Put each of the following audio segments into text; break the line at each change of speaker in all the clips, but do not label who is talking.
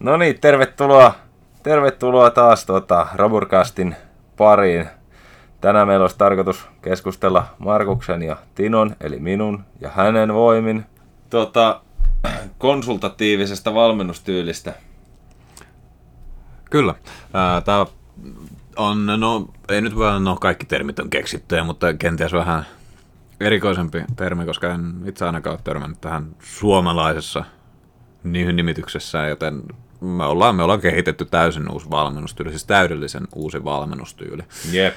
No niin, tervetuloa, tervetuloa taas tuota, Roburcastin pariin. Tänään meillä olisi tarkoitus keskustella Markuksen ja Tinon, eli minun ja hänen voimin, tuota, konsultatiivisesta valmennustyylistä.
Kyllä. Tämä on, no ei nyt vaan, no kaikki termit on keksittyjä, mutta kenties vähän erikoisempi termi, koska en itse ainakaan ole törmännyt tähän suomalaisessa nimityksessä, joten me ollaan, me ollaan kehitetty täysin uusi valmennustyyli, siis täydellisen uusi valmennustyyli.
Jep.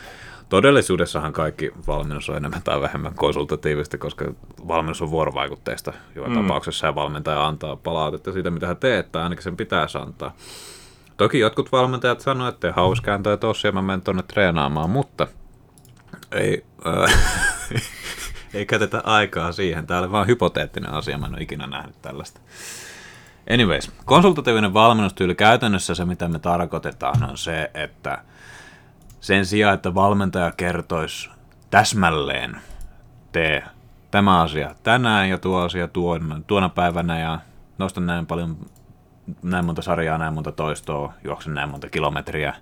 Todellisuudessahan kaikki valmennus on enemmän tai vähemmän konsultatiivista, koska valmennus on vuorovaikutteista joka mm. tapauksessa ja valmentaja antaa palautetta siitä, mitä hän teet, tai ainakin sen pitäisi antaa. Toki jotkut valmentajat sanoivat, että hauskääntöä tossa ja mä menen tuonne treenaamaan, mutta ei, äh, ei käytetä aikaa siihen. Tämä oli vain hypoteettinen asia, mä en ole ikinä nähnyt tällaista. Anyways, konsultatiivinen valmennustyyli käytännössä se, mitä me tarkoitetaan, on se, että sen sijaan, että valmentaja kertoisi täsmälleen, tee tämä asia tänään ja tuo asia tuona, tuona päivänä ja nostan näin paljon, näin monta sarjaa, näin monta toistoa, juoksen näin monta kilometriä,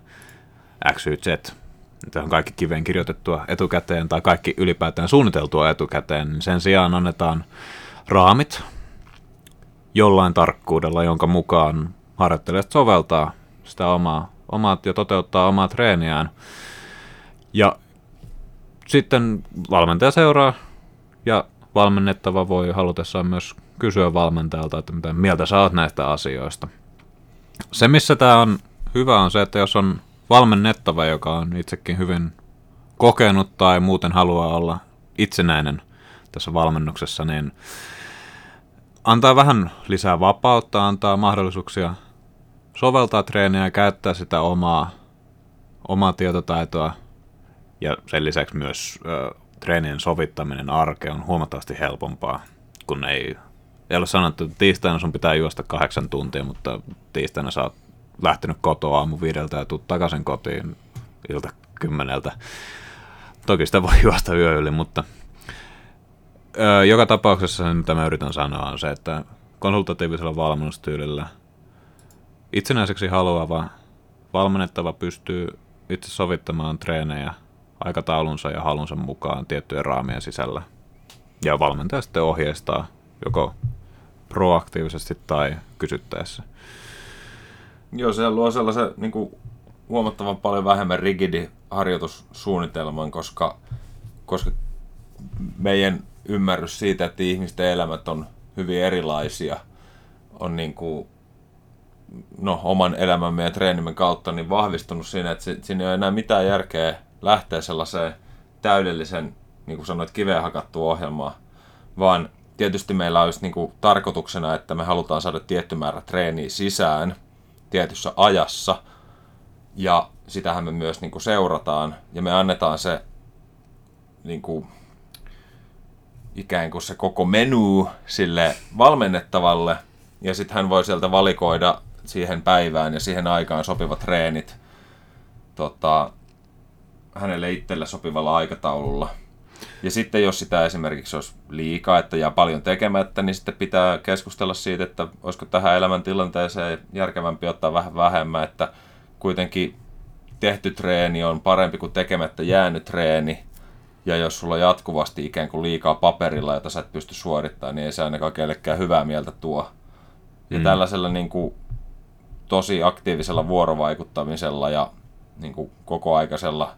X, Y, Z. Tämä on kaikki kiveen kirjoitettua etukäteen tai kaikki ylipäätään suunniteltua etukäteen. Niin sen sijaan annetaan raamit, jollain tarkkuudella, jonka mukaan harjoittelijat soveltaa sitä omaa, omaa ja toteuttaa omaa treeniään. Ja sitten valmentaja seuraa ja valmennettava voi halutessaan myös kysyä valmentajalta, että mitä mieltä sä oot näistä asioista. Se, missä tämä on hyvä, on se, että jos on valmennettava, joka on itsekin hyvin kokenut tai muuten haluaa olla itsenäinen tässä valmennuksessa, niin antaa vähän lisää vapautta, antaa mahdollisuuksia soveltaa treeniä ja käyttää sitä omaa, omaa tietotaitoa. Ja sen lisäksi myös ö, treenien sovittaminen arkeen on huomattavasti helpompaa, kun ei, ei ole sanottu, että tiistaina sun pitää juosta kahdeksan tuntia, mutta tiistaina sä oot lähtenyt kotoa aamu viideltä ja tuut takaisin kotiin ilta kymmeneltä. Toki sitä voi juosta yö yli, mutta Joka tapauksessa mitä mä yritän sanoa on se, että konsultatiivisella valmennustyylillä itsenäiseksi haluava valmennettava pystyy itse sovittamaan treenejä aikataulunsa ja halunsa mukaan tiettyjen raamien sisällä. Ja valmentaja sitten ohjeistaa joko proaktiivisesti tai kysyttäessä.
Joo, se luo sellaisen niin kuin, huomattavan paljon vähemmän rigidi harjoitussuunnitelman, koska, koska meidän ymmärrys siitä, että ihmisten elämät on hyvin erilaisia, on niin kuin, no, oman elämämme ja treenimme kautta niin vahvistunut siinä, että siinä ei ole enää mitään järkeä lähteä sellaiseen täydellisen, niin kuin sanoit, kiveen hakattua ohjelmaan, vaan tietysti meillä olisi niin kuin tarkoituksena, että me halutaan saada tietty määrä treeniä sisään tietyssä ajassa, ja sitähän me myös niin kuin seurataan, ja me annetaan se niin kuin ikään kuin se koko menu sille valmennettavalle, ja sitten hän voi sieltä valikoida siihen päivään ja siihen aikaan sopivat treenit tota, hänelle itselle sopivalla aikataululla. Ja sitten jos sitä esimerkiksi olisi liikaa, että jää paljon tekemättä, niin sitten pitää keskustella siitä, että olisiko tähän elämäntilanteeseen järkevämpi ottaa vähän vähemmän, että kuitenkin tehty treeni on parempi kuin tekemättä jäänyt treeni, ja jos sulla on jatkuvasti ikään kuin liikaa paperilla, jota sä et pysty suorittamaan, niin ei se ainakaan kellekään hyvää mieltä tuo. Ja mm. tällaisella niin kuin, tosi aktiivisella vuorovaikuttamisella ja niin kuin, kokoaikaisella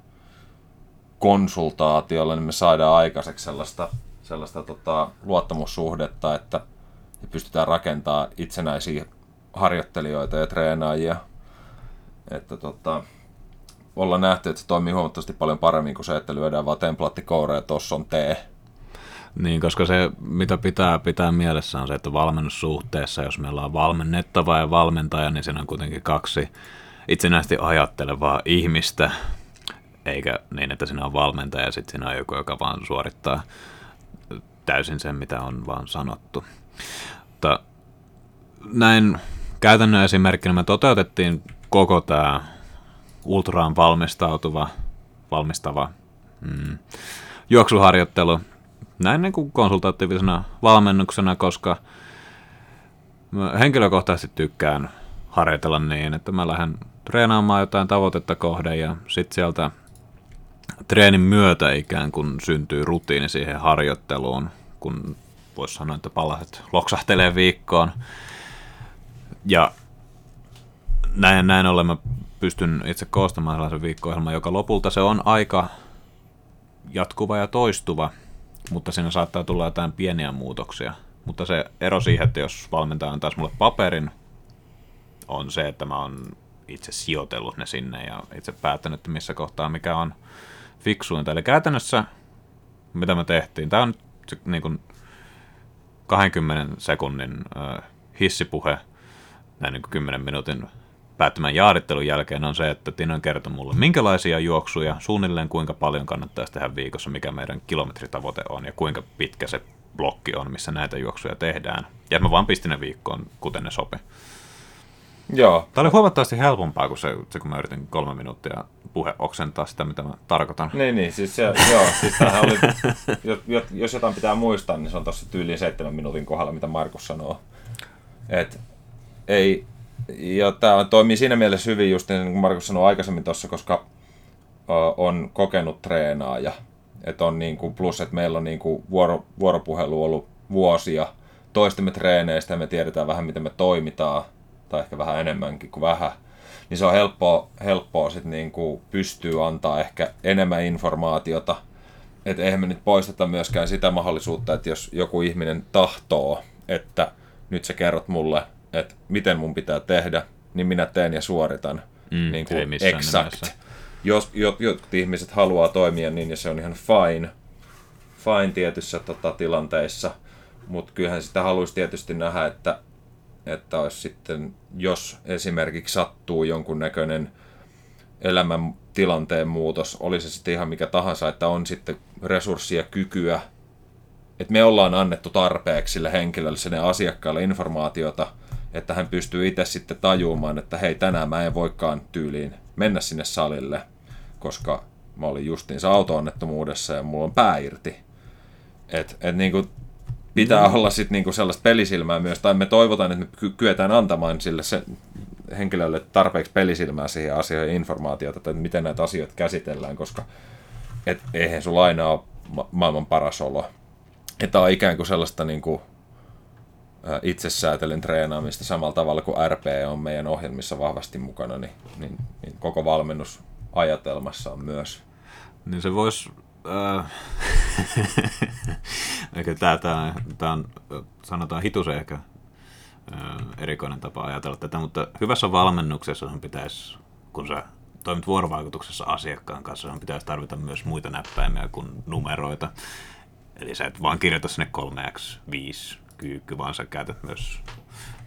konsultaatiolla, niin me saadaan aikaiseksi sellaista, sellaista tota, luottamussuhdetta, että pystytään rakentamaan itsenäisiä harjoittelijoita ja treenaajia. Että tota, ollaan nähty, että se toimii huomattavasti paljon paremmin kuin se, että lyödään vaan templaattikoura ja tossa on tee.
Niin, koska se, mitä pitää pitää mielessä on se, että valmennussuhteessa, jos meillä on valmennettava ja valmentaja, niin siinä on kuitenkin kaksi itsenäisesti ajattelevaa ihmistä, eikä niin, että siinä on valmentaja ja sitten siinä on joku, joka vaan suorittaa täysin sen, mitä on vaan sanottu. Mutta näin käytännön esimerkkinä me toteutettiin koko tämä ultraan valmistautuva, valmistava mm, juoksuharjoittelu näin niin kuin konsultatiivisena valmennuksena, koska mä henkilökohtaisesti tykkään harjoitella niin, että mä lähden treenaamaan jotain tavoitetta kohden ja sitten sieltä treenin myötä ikään kuin syntyy rutiini siihen harjoitteluun, kun voisi sanoa, että palaset loksahtelee viikkoon. Ja näin, näin ollen mä pystyn itse koostamaan sellaisen viikko joka lopulta se on aika jatkuva ja toistuva, mutta siinä saattaa tulla jotain pieniä muutoksia. Mutta se ero siihen, että jos valmentaja antaisi mulle paperin, on se, että mä oon itse sijoitellut ne sinne ja itse päättänyt, että missä kohtaa mikä on fiksuinta. Eli käytännössä, mitä me tehtiin, tämä on niin kuin 20 sekunnin äh, hissipuhe näin niin kuin 10 minuutin päättämän jaarittelun jälkeen on se, että Tinon kertoi mulle, minkälaisia juoksuja, suunnilleen kuinka paljon kannattaisi tehdä viikossa, mikä meidän kilometritavoite on ja kuinka pitkä se blokki on, missä näitä juoksuja tehdään. Ja mä vaan pistin ne viikkoon, kuten ne sopi.
Joo.
Tämä oli huomattavasti helpompaa kuin se, se kun mä yritin kolme minuuttia puhe oksentaa sitä, mitä mä tarkoitan.
Niin, niin siis, se, joo, siis oli, jos, jos jotain pitää muistaa, niin se on tuossa tyyliin seitsemän minuutin kohdalla, mitä Markus sanoo. Et ei, ja tämä toimii siinä mielessä hyvin, just niin kuin Markus sanoi aikaisemmin tuossa, koska on kokenut treenaaja. Et on niin kuin, plus, että meillä on niin kuin vuoro, vuoropuhelu ollut vuosia toistemme treeneistä ja me tiedetään vähän, miten me toimitaan, tai ehkä vähän enemmänkin kuin vähän. Niin se on helppoa, helppoa sit niin kuin pystyy antaa ehkä enemmän informaatiota. Että eihän me nyt poisteta myöskään sitä mahdollisuutta, että jos joku ihminen tahtoo, että nyt sä kerrot mulle että miten mun pitää tehdä, niin minä teen ja suoritan.
Mm,
niin kuin exact. Jos jotkut ihmiset haluaa toimia niin, ja se on ihan fine, fine tietyissä tota, tilanteissa, mutta kyllähän sitä haluaisi tietysti nähdä, että, että olisi sitten, jos esimerkiksi sattuu jonkunnäköinen elämän tilanteen muutos, oli se sitten ihan mikä tahansa, että on sitten resurssia, kykyä, että me ollaan annettu tarpeeksi sille henkilölle, sinne asiakkaalle informaatiota, että hän pystyy itse sitten tajuamaan, että hei, tänään mä en voikaan tyyliin mennä sinne salille, koska mä olin justiinsa auto-onnettomuudessa ja mulla on pää irti. Et, et niinku pitää mm. olla sitten niinku sellaista pelisilmää myös, tai me toivotaan, että me kyetään antamaan sille se henkilölle tarpeeksi pelisilmää siihen asioihin informaatiota, että miten näitä asioita käsitellään, koska et, eihän sulla aina ole ma- maailman paras olo. Että on ikään kuin sellaista niinku, itsesäätelyn treenaamista samalla tavalla kuin RP on meidän ohjelmissa vahvasti mukana, niin, niin, niin koko valmennusajatelmassa on myös.
Niin se voisi... Äh, tämä, tämä, tämä on, sanotaan hitusen ehkä erikoinen tapa ajatella tätä, mutta hyvässä valmennuksessa sun pitäisi, kun sä toimit vuorovaikutuksessa asiakkaan kanssa, sun pitäisi tarvita myös muita näppäimiä kuin numeroita. Eli sä et vaan kirjoita sinne 3x5 kyykky, vaan sä käytät myös,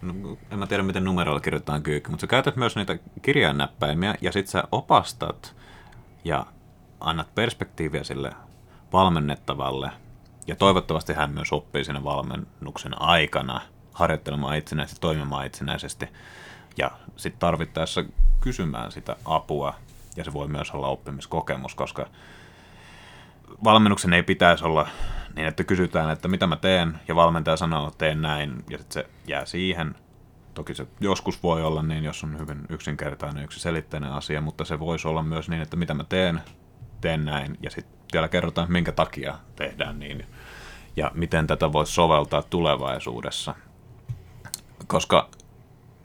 no, en mä tiedä miten numeroilla kirjoitetaan kyykky, mutta sä käytät myös niitä kirjainnäppäimiä ja sit sä opastat ja annat perspektiiviä sille valmennettavalle. Ja toivottavasti hän myös oppii siinä valmennuksen aikana harjoittelemaan itsenäisesti, toimimaan itsenäisesti. Ja sitten tarvittaessa kysymään sitä apua. Ja se voi myös olla oppimiskokemus, koska valmennuksen ei pitäisi olla niin, että kysytään, että mitä mä teen, ja valmentaja sanoo, että teen näin, ja sitten se jää siihen. Toki se joskus voi olla niin, jos on hyvin yksinkertainen, yksiselitteinen asia, mutta se voisi olla myös niin, että mitä mä teen, teen näin, ja sitten vielä kerrotaan, minkä takia tehdään niin, ja miten tätä voisi soveltaa tulevaisuudessa. Koska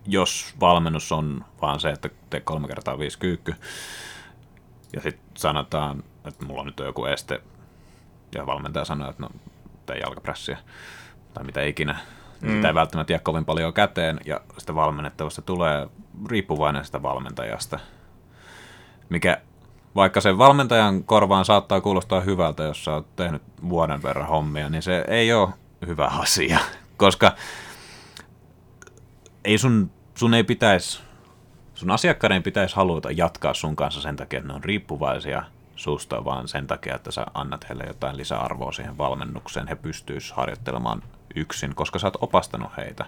jos valmennus on vaan se, että tee kolme kertaa viisi kyykky, ja sitten sanotaan, että mulla on nyt joku este ja valmentaja sanoo, että no, tee jalkaprässiä tai mitä ikinä. Mm. Sitä ei välttämättä jää kovin paljon käteen ja sitä valmennettavasta tulee riippuvainen sitä valmentajasta, mikä vaikka sen valmentajan korvaan saattaa kuulostaa hyvältä, jos sä oot tehnyt vuoden verran hommia, niin se ei ole hyvä asia, koska ei sun, sun ei pitäisi, sun asiakkaiden pitäisi haluta jatkaa sun kanssa sen takia, että ne on riippuvaisia – susta, vaan sen takia, että sä annat heille jotain lisäarvoa siihen valmennukseen. He pystyis harjoittelemaan yksin, koska sä oot opastanut heitä,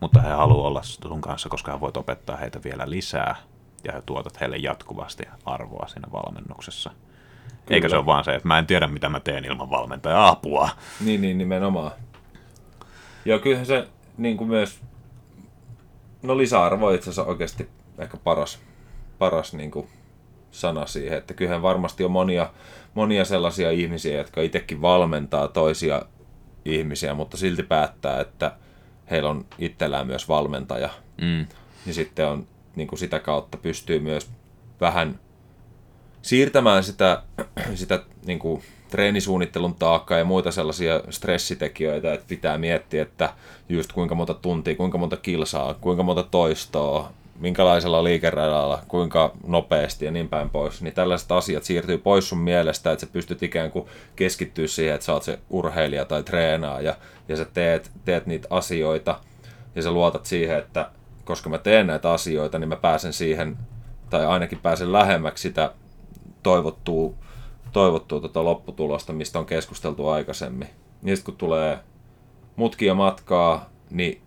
mutta he haluaa olla sun kanssa, koska he voit opettaa heitä vielä lisää ja he tuotat heille jatkuvasti arvoa siinä valmennuksessa. Kyllä. Eikä se ole vaan se, että mä en tiedä, mitä mä teen ilman valmentaja apua.
Niin, niin nimenomaan. Joo, kyllähän se niin kuin myös No lisäarvo itse asiassa oikeasti ehkä paras, paras niin kuin sana siihen, että kyllähän varmasti on monia, monia sellaisia ihmisiä, jotka itsekin valmentaa toisia ihmisiä, mutta silti päättää, että heillä on itsellään myös valmentaja.
Mm.
Niin sitten on niin kuin sitä kautta pystyy myös vähän siirtämään sitä, sitä niin kuin treenisuunnittelun taakkaa ja muita sellaisia stressitekijöitä, että pitää miettiä, että just kuinka monta tuntia, kuinka monta kilsaa, kuinka monta toistoa, minkälaisella liikeradalla, kuinka nopeasti ja niin päin pois, niin tällaiset asiat siirtyy pois sun mielestä, että sä pystyt ikään kuin keskittyä siihen, että sä oot se urheilija tai treenaaja ja sä teet, teet niitä asioita ja sä luotat siihen, että koska mä teen näitä asioita, niin mä pääsen siihen, tai ainakin pääsen lähemmäksi sitä toivottua, toivottua tota lopputulosta, mistä on keskusteltu aikaisemmin. Sitten kun tulee mutkia matkaa, niin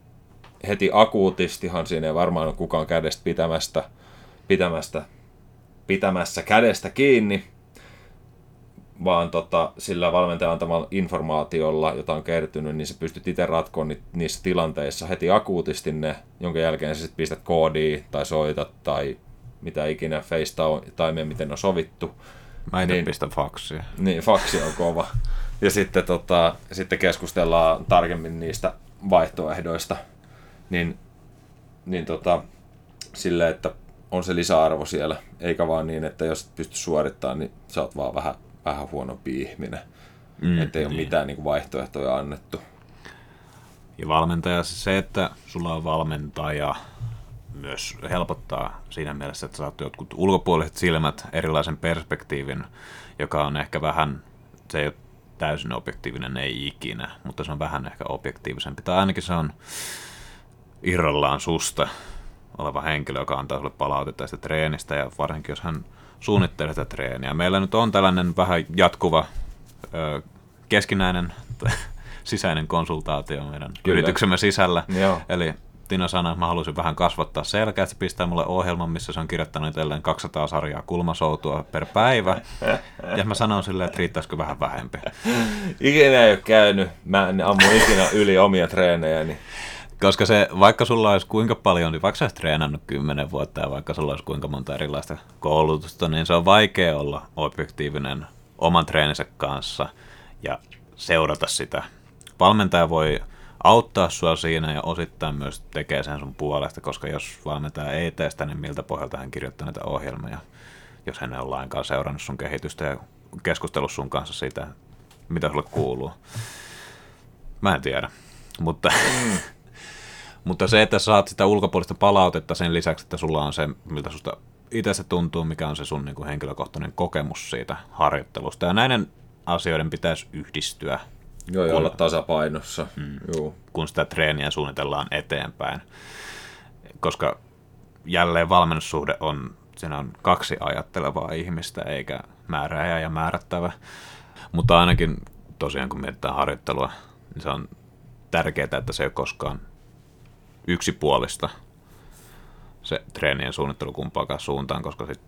heti akuutistihan siinä ei varmaan ole kukaan kädestä pitämästä, pitämästä, pitämässä kädestä kiinni, vaan tota, sillä valmentajan antamalla informaatiolla, jota on kertynyt, niin sä pystyt itse ratkoon ni, niissä tilanteissa heti akuutisti ne, jonka jälkeen sä sitten pistät koodia tai soitat tai mitä ikinä FaceTime, miten on sovittu.
Mä en niin, pistä faksia.
Niin, faksi on kova. Ja sitten, tota, sitten keskustellaan tarkemmin niistä vaihtoehdoista, niin, niin tota, sille, että on se lisäarvo siellä, eikä vaan niin, että jos et pysty suorittamaan, niin sä oot vaan vähän, vähän huonompi ihminen. Mm, että ei niin. ole mitään niin kuin vaihtoehtoja annettu.
Ja valmentaja, se, että sulla on valmentaja, myös helpottaa siinä mielessä, että saat jotkut ulkopuoliset silmät, erilaisen perspektiivin, joka on ehkä vähän, se ei ole täysin objektiivinen, ei ikinä, mutta se on vähän ehkä objektiivisempi. Tai ainakin se on irrallaan susta oleva henkilö, joka antaa sulle palautetta sitä treenistä ja varsinkin jos hän suunnittelee sitä treeniä. Meillä nyt on tällainen vähän jatkuva ö, keskinäinen sisäinen konsultaatio meidän Kyllä. yrityksemme sisällä.
Joo.
Eli Tina sanoi, että mä haluaisin vähän kasvattaa selkää, että se pistää mulle ohjelman, missä se on kirjoittanut itselleen 200 sarjaa kulmasoutua per päivä. Ja mä sanon silleen, että riittäisikö vähän vähempi.
Ikinä ei ole käynyt. Mä en ammu ikinä yli omia treenejä. Niin...
Koska se, vaikka sulla olisi kuinka paljon, niin vaikka sä treenannut kymmenen vuotta ja vaikka sulla olisi kuinka monta erilaista koulutusta, niin se on vaikea olla objektiivinen oman treeninsä kanssa ja seurata sitä. Valmentaja voi auttaa sua siinä ja osittain myös tekee sen sun puolesta, koska jos valmentaja ei tee sitä, niin miltä pohjalta hän kirjoittaa näitä ohjelmia, jos hän ei ole lainkaan seurannut sun kehitystä ja keskustellut sun kanssa siitä, mitä sulle kuuluu. Mä en tiedä, mutta, mm. mutta se, että saat sitä ulkopuolista palautetta sen lisäksi, että sulla on se, miltä susta itse se tuntuu, mikä on se sun niin kuin henkilökohtainen kokemus siitä harjoittelusta. Ja näiden asioiden pitäisi yhdistyä
Joo, ja kun, olla tasapainossa. Mm, Joo.
Kun sitä treeniä suunnitellaan eteenpäin. Koska jälleen valmennussuhde on, siinä on kaksi ajattelevaa ihmistä, eikä määrääjä ja määrättävä. Mutta ainakin tosiaan kun mietitään harjoittelua, niin se on tärkeää, että se ei ole koskaan yksipuolista se treenien suunnittelu kumpaakaan suuntaan, koska sit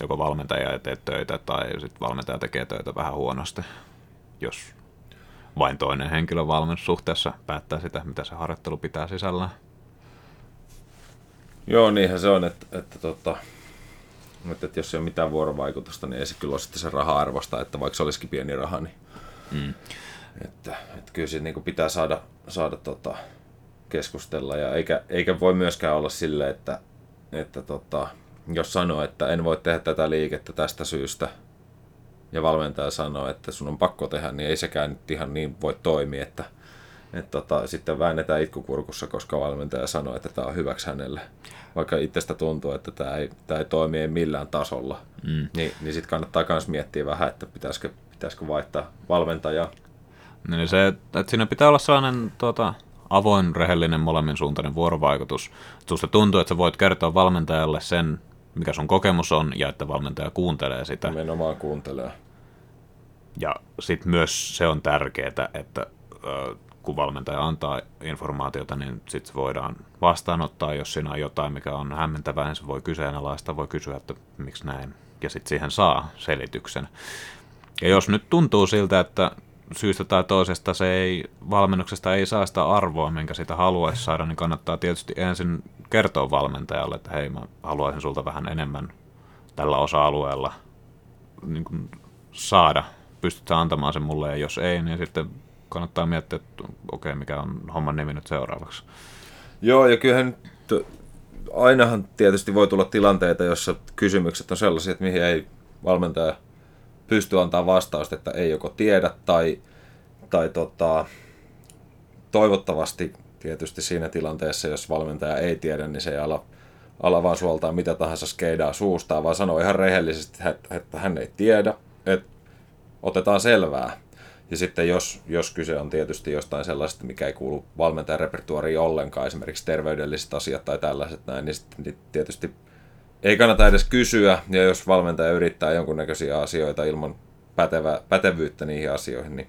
joko valmentaja ei tee töitä tai sitten valmentaja tekee töitä vähän huonosti, jos vain toinen henkilö valmennussuhteessa päättää sitä, mitä se harjoittelu pitää sisällä.
Joo, niinhän se on, että, että, tota, että, että jos ei ole mitään vuorovaikutusta, niin ei se kyllä ole sitten se raha-arvosta, että vaikka se olisikin pieni raha, niin mm. että, että kyllä se niin pitää saada, saada tota, keskustella, ja eikä, eikä voi myöskään olla sille, että, että tota, jos sanoo, että en voi tehdä tätä liikettä tästä syystä, ja valmentaja sanoo, että sun on pakko tehdä, niin ei sekään nyt ihan niin voi toimia, että, että tota, sitten väännetään itkukurkussa, koska valmentaja sanoo, että tämä on hyväksi hänelle. Vaikka itsestä tuntuu, että tämä ei, tämä ei toimi ei millään tasolla, mm. niin, niin sitten kannattaa myös miettiä vähän, että pitäisikö, pitäisikö vaihtaa valmentajaa.
Niin se, että siinä pitää olla sellainen tuota, avoin, rehellinen, molemmin suuntainen vuorovaikutus. Susta tuntuu, että sä voit kertoa valmentajalle sen, mikä sun kokemus on, ja että valmentaja kuuntelee sitä.
Nimenomaan kuuntelee.
Ja sitten myös se on tärkeää, että kun valmentaja antaa informaatiota, niin sitten voidaan vastaanottaa, jos siinä on jotain, mikä on hämmentävää, niin se voi kyseenalaista, voi kysyä, että miksi näin, ja sitten siihen saa selityksen. Ja jos nyt tuntuu siltä, että syystä tai toisesta se ei, valmennuksesta ei saa sitä arvoa, minkä sitä haluaisi saada, niin kannattaa tietysti ensin kertoa valmentajalle, että hei, mä haluaisin sulta vähän enemmän tällä osa-alueella niin kuin saada. Pystyt sä antamaan sen mulle, ja jos ei, niin sitten kannattaa miettiä, että okei, okay, mikä on homman nimi nyt seuraavaksi.
Joo, ja kyllähän ainahan tietysti voi tulla tilanteita, jossa kysymykset on sellaisia, että mihin ei valmentaja pysty antaa vastausta, että ei joko tiedä tai, tai tota, toivottavasti tietysti siinä tilanteessa, jos valmentaja ei tiedä, niin se ei ala, ala vaan suoltaa mitä tahansa skeidaa suustaan, vaan sanoo ihan rehellisesti, että hän ei tiedä, että otetaan selvää. Ja sitten jos, jos kyse on tietysti jostain sellaisesta, mikä ei kuulu valmentajan repertuariin ollenkaan, esimerkiksi terveydelliset asiat tai tällaiset näin, niin, sitten, tietysti ei kannata edes kysyä, ja jos valmentaja yrittää jonkunnäköisiä asioita ilman pätevä, pätevyyttä niihin asioihin, niin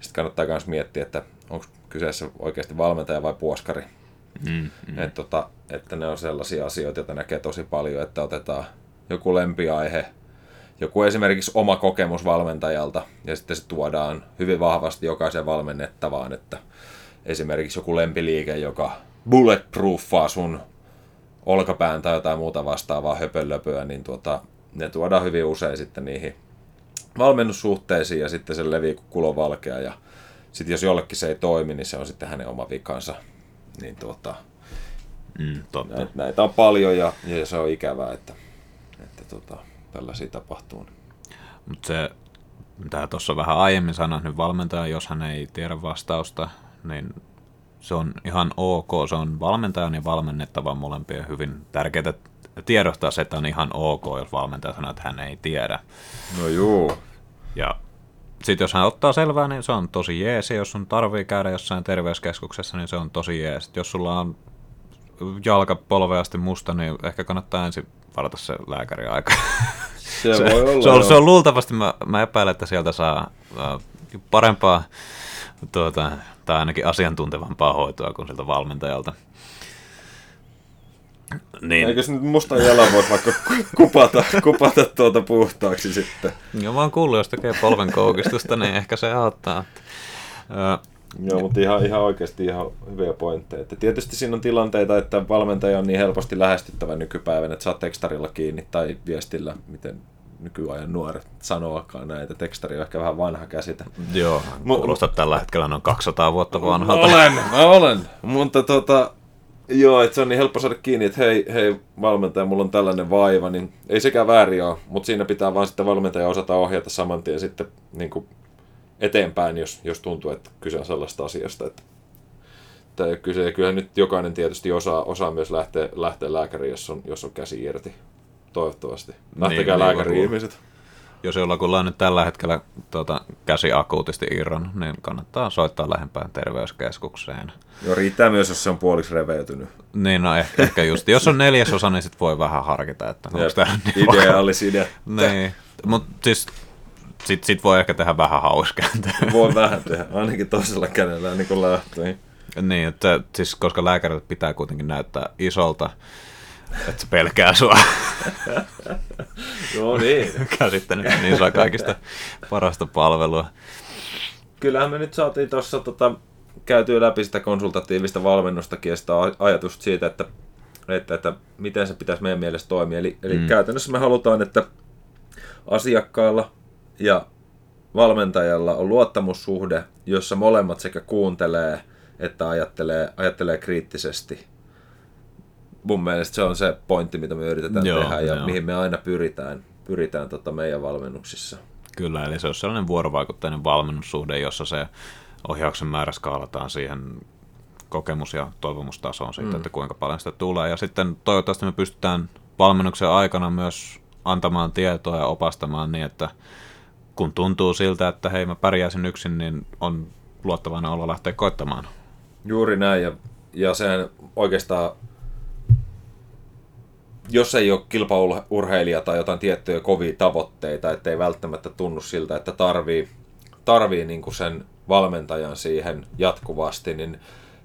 sitten kannattaa myös miettiä, että onko kyseessä oikeasti valmentaja vai puoskari. Mm, mm. Et tota, että ne on sellaisia asioita, joita näkee tosi paljon, että otetaan joku lempiaihe, joku esimerkiksi oma kokemus valmentajalta, ja sitten se tuodaan hyvin vahvasti jokaisen valmennettavaan, että esimerkiksi joku lempiliike, joka bulletproofaa sun olkapään tai jotain muuta vastaavaa höpölöpöä, niin tuota, ne tuodaan hyvin usein sitten niihin valmennussuhteisiin ja sitten se levii kuin kulovalkea ja sitten jos jollekin se ei toimi, niin se on sitten hänen oma vikansa. Niin tuota, mm, totta. Näitä, näitä, on paljon ja, ja se on ikävää, että, että tuota, tällaisia tapahtuu.
Mutta se, mitä tuossa vähän aiemmin sanoin, nyt valmentaja, jos hän ei tiedä vastausta, niin se on ihan ok. Se on valmentajan ja valmennettavan molempien hyvin tärkeää tiedostaa se, että on ihan ok, jos valmentaja sanoo, että hän ei tiedä.
No juu.
Ja sitten jos hän ottaa selvää, niin se on tosi jees. Jos sun tarvii käydä jossain terveyskeskuksessa, niin se on tosi jees. Jos sulla on jalka polveasti musta, niin ehkä kannattaa ensin varata se lääkäri aika.
Se, se voi olla.
Se on, se on luultavasti, mä, mä epäilen, että sieltä saa äh, parempaa tuota, tai ainakin asiantuntevampaa hoitoa kuin siltä valmentajalta.
Niin. Eikö se nyt musta jalan voisi vaikka kupata, kupata tuota puhtaaksi sitten?
Joo, vaan kuullut, jos tekee polven koukistusta, niin ehkä se auttaa.
Joo, mutta ihan, ihan oikeasti ihan hyviä pointteja. Että tietysti siinä on tilanteita, että valmentaja on niin helposti lähestyttävä nykypäivänä, että saat tekstarilla kiinni tai viestillä, miten nykyajan nuoret sanoakaan näitä. Tekstari on ehkä vähän vanha käsite.
Joo, kuulostaa tällä hetkellä noin 200 vuotta vanhalta.
Olen, mä olen. Mutta tota, Joo, että se on niin helppo saada kiinni, että hei, hei valmentaja, mulla on tällainen vaiva, niin ei sekään väärin ole, mutta siinä pitää vaan sitten valmentaja osata ohjata saman tien sitten niin kuin eteenpäin, jos, jos tuntuu, että kyse on sellaista asiasta, että tämä kyse. Ja kyllähän nyt jokainen tietysti osaa, osaa myös lähteä, lähteä lääkäriin, jos on, jos on käsi irti. Toivottavasti. Lähtekää niin, lääkäriin niin, ihmiset
jos jollakulla on nyt tällä hetkellä tuota, käsi akuutisti irron, niin kannattaa soittaa lähempään terveyskeskukseen.
Joo, riittää myös, jos se on puoliksi reveytynyt.
Niin, no ehkä, ehkä just. Jos on neljäsosa, niin sit voi vähän harkita, että onko
tämä niin Ideaalisidea.
niin, mutta siis sit, sit voi ehkä tehdä vähän hauskääntöä.
voi vähän tehdä, ainakin toisella kädellä niin kuin lähtee.
Niin, että siis koska lääkärit pitää kuitenkin näyttää isolta, että se pelkää sua.
Joo niin.
Käsittänyt, niin saa kaikista parasta palvelua.
Kyllähän me nyt saatiin tuossa tota, käytyä läpi sitä konsultatiivista valmennustakin ja sitä ajatusta siitä, että, että, että miten se pitäisi meidän mielestä toimia. Eli, eli mm. käytännössä me halutaan, että asiakkaalla ja valmentajalla on luottamussuhde, jossa molemmat sekä kuuntelee että ajattelee, ajattelee kriittisesti mun mielestä se on se pointti, mitä me yritetään joo, tehdä ja joo. mihin me aina pyritään, pyritään tota meidän valmennuksissa.
Kyllä, eli se on sellainen vuorovaikutteinen valmennussuhde, jossa se ohjauksen määrä skaalataan siihen kokemus- ja toivomustasoon siitä, mm. että kuinka paljon sitä tulee. Ja sitten toivottavasti me pystytään valmennuksen aikana myös antamaan tietoa ja opastamaan niin, että kun tuntuu siltä, että hei mä pärjäisin yksin, niin on luottavana olla lähteä koittamaan.
Juuri näin, ja, ja sehän oikeastaan jos ei ole kilpaurheilija tai jotain tiettyjä kovia tavoitteita, ettei välttämättä tunnu siltä, että tarvii, tarvii niin kuin sen valmentajan siihen jatkuvasti, niin,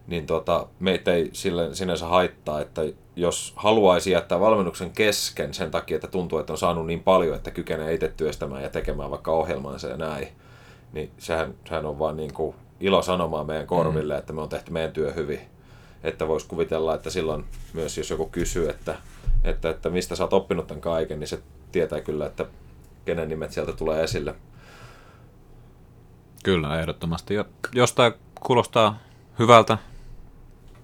niin tota, meitä ei sille, sinänsä haittaa, että jos haluaisi jättää valmennuksen kesken sen takia, että tuntuu, että on saanut niin paljon, että kykenee itse työstämään ja tekemään vaikka ohjelmansa ja näin, niin sehän, sehän on vaan niin kuin ilo sanomaan meidän korville, mm. että me on tehty meidän työ hyvin. Että voisi kuvitella, että silloin myös jos joku kysyy, että, että, että mistä sä oot oppinut tämän kaiken, niin se tietää kyllä, että kenen nimet sieltä tulee esille.
Kyllä, ehdottomasti. Ja jos tämä kuulostaa hyvältä,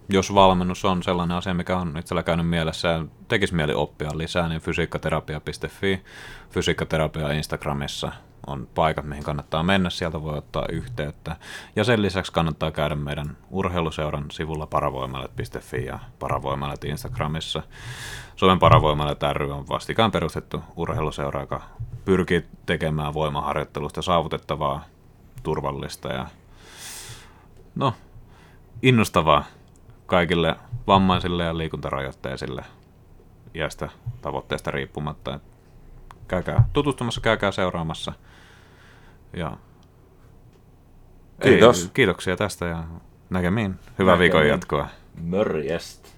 jos valmennus on sellainen asia, mikä on itsellä käynyt mielessä ja tekisi mieli oppia lisää, niin fysiikkaterapia.fi, fysiikkaterapia Instagramissa on paikat, mihin kannattaa mennä, sieltä voi ottaa yhteyttä. Ja sen lisäksi kannattaa käydä meidän urheiluseuran sivulla paravoimalet.fi ja paravoimalet Instagramissa. Suomen paravoimalet ry on vastikään perustettu urheiluseura, joka pyrkii tekemään voimaharjoittelusta saavutettavaa, turvallista ja no, innostavaa kaikille vammaisille ja liikuntarajoitteisille iästä tavoitteesta riippumatta. Käykää tutustumassa, käykää seuraamassa. Ja
Kiitos.
Ei, kiitoksia tästä ja näkemiin. Hyvää näkemiin. viikon jatkoa.
Mörjest.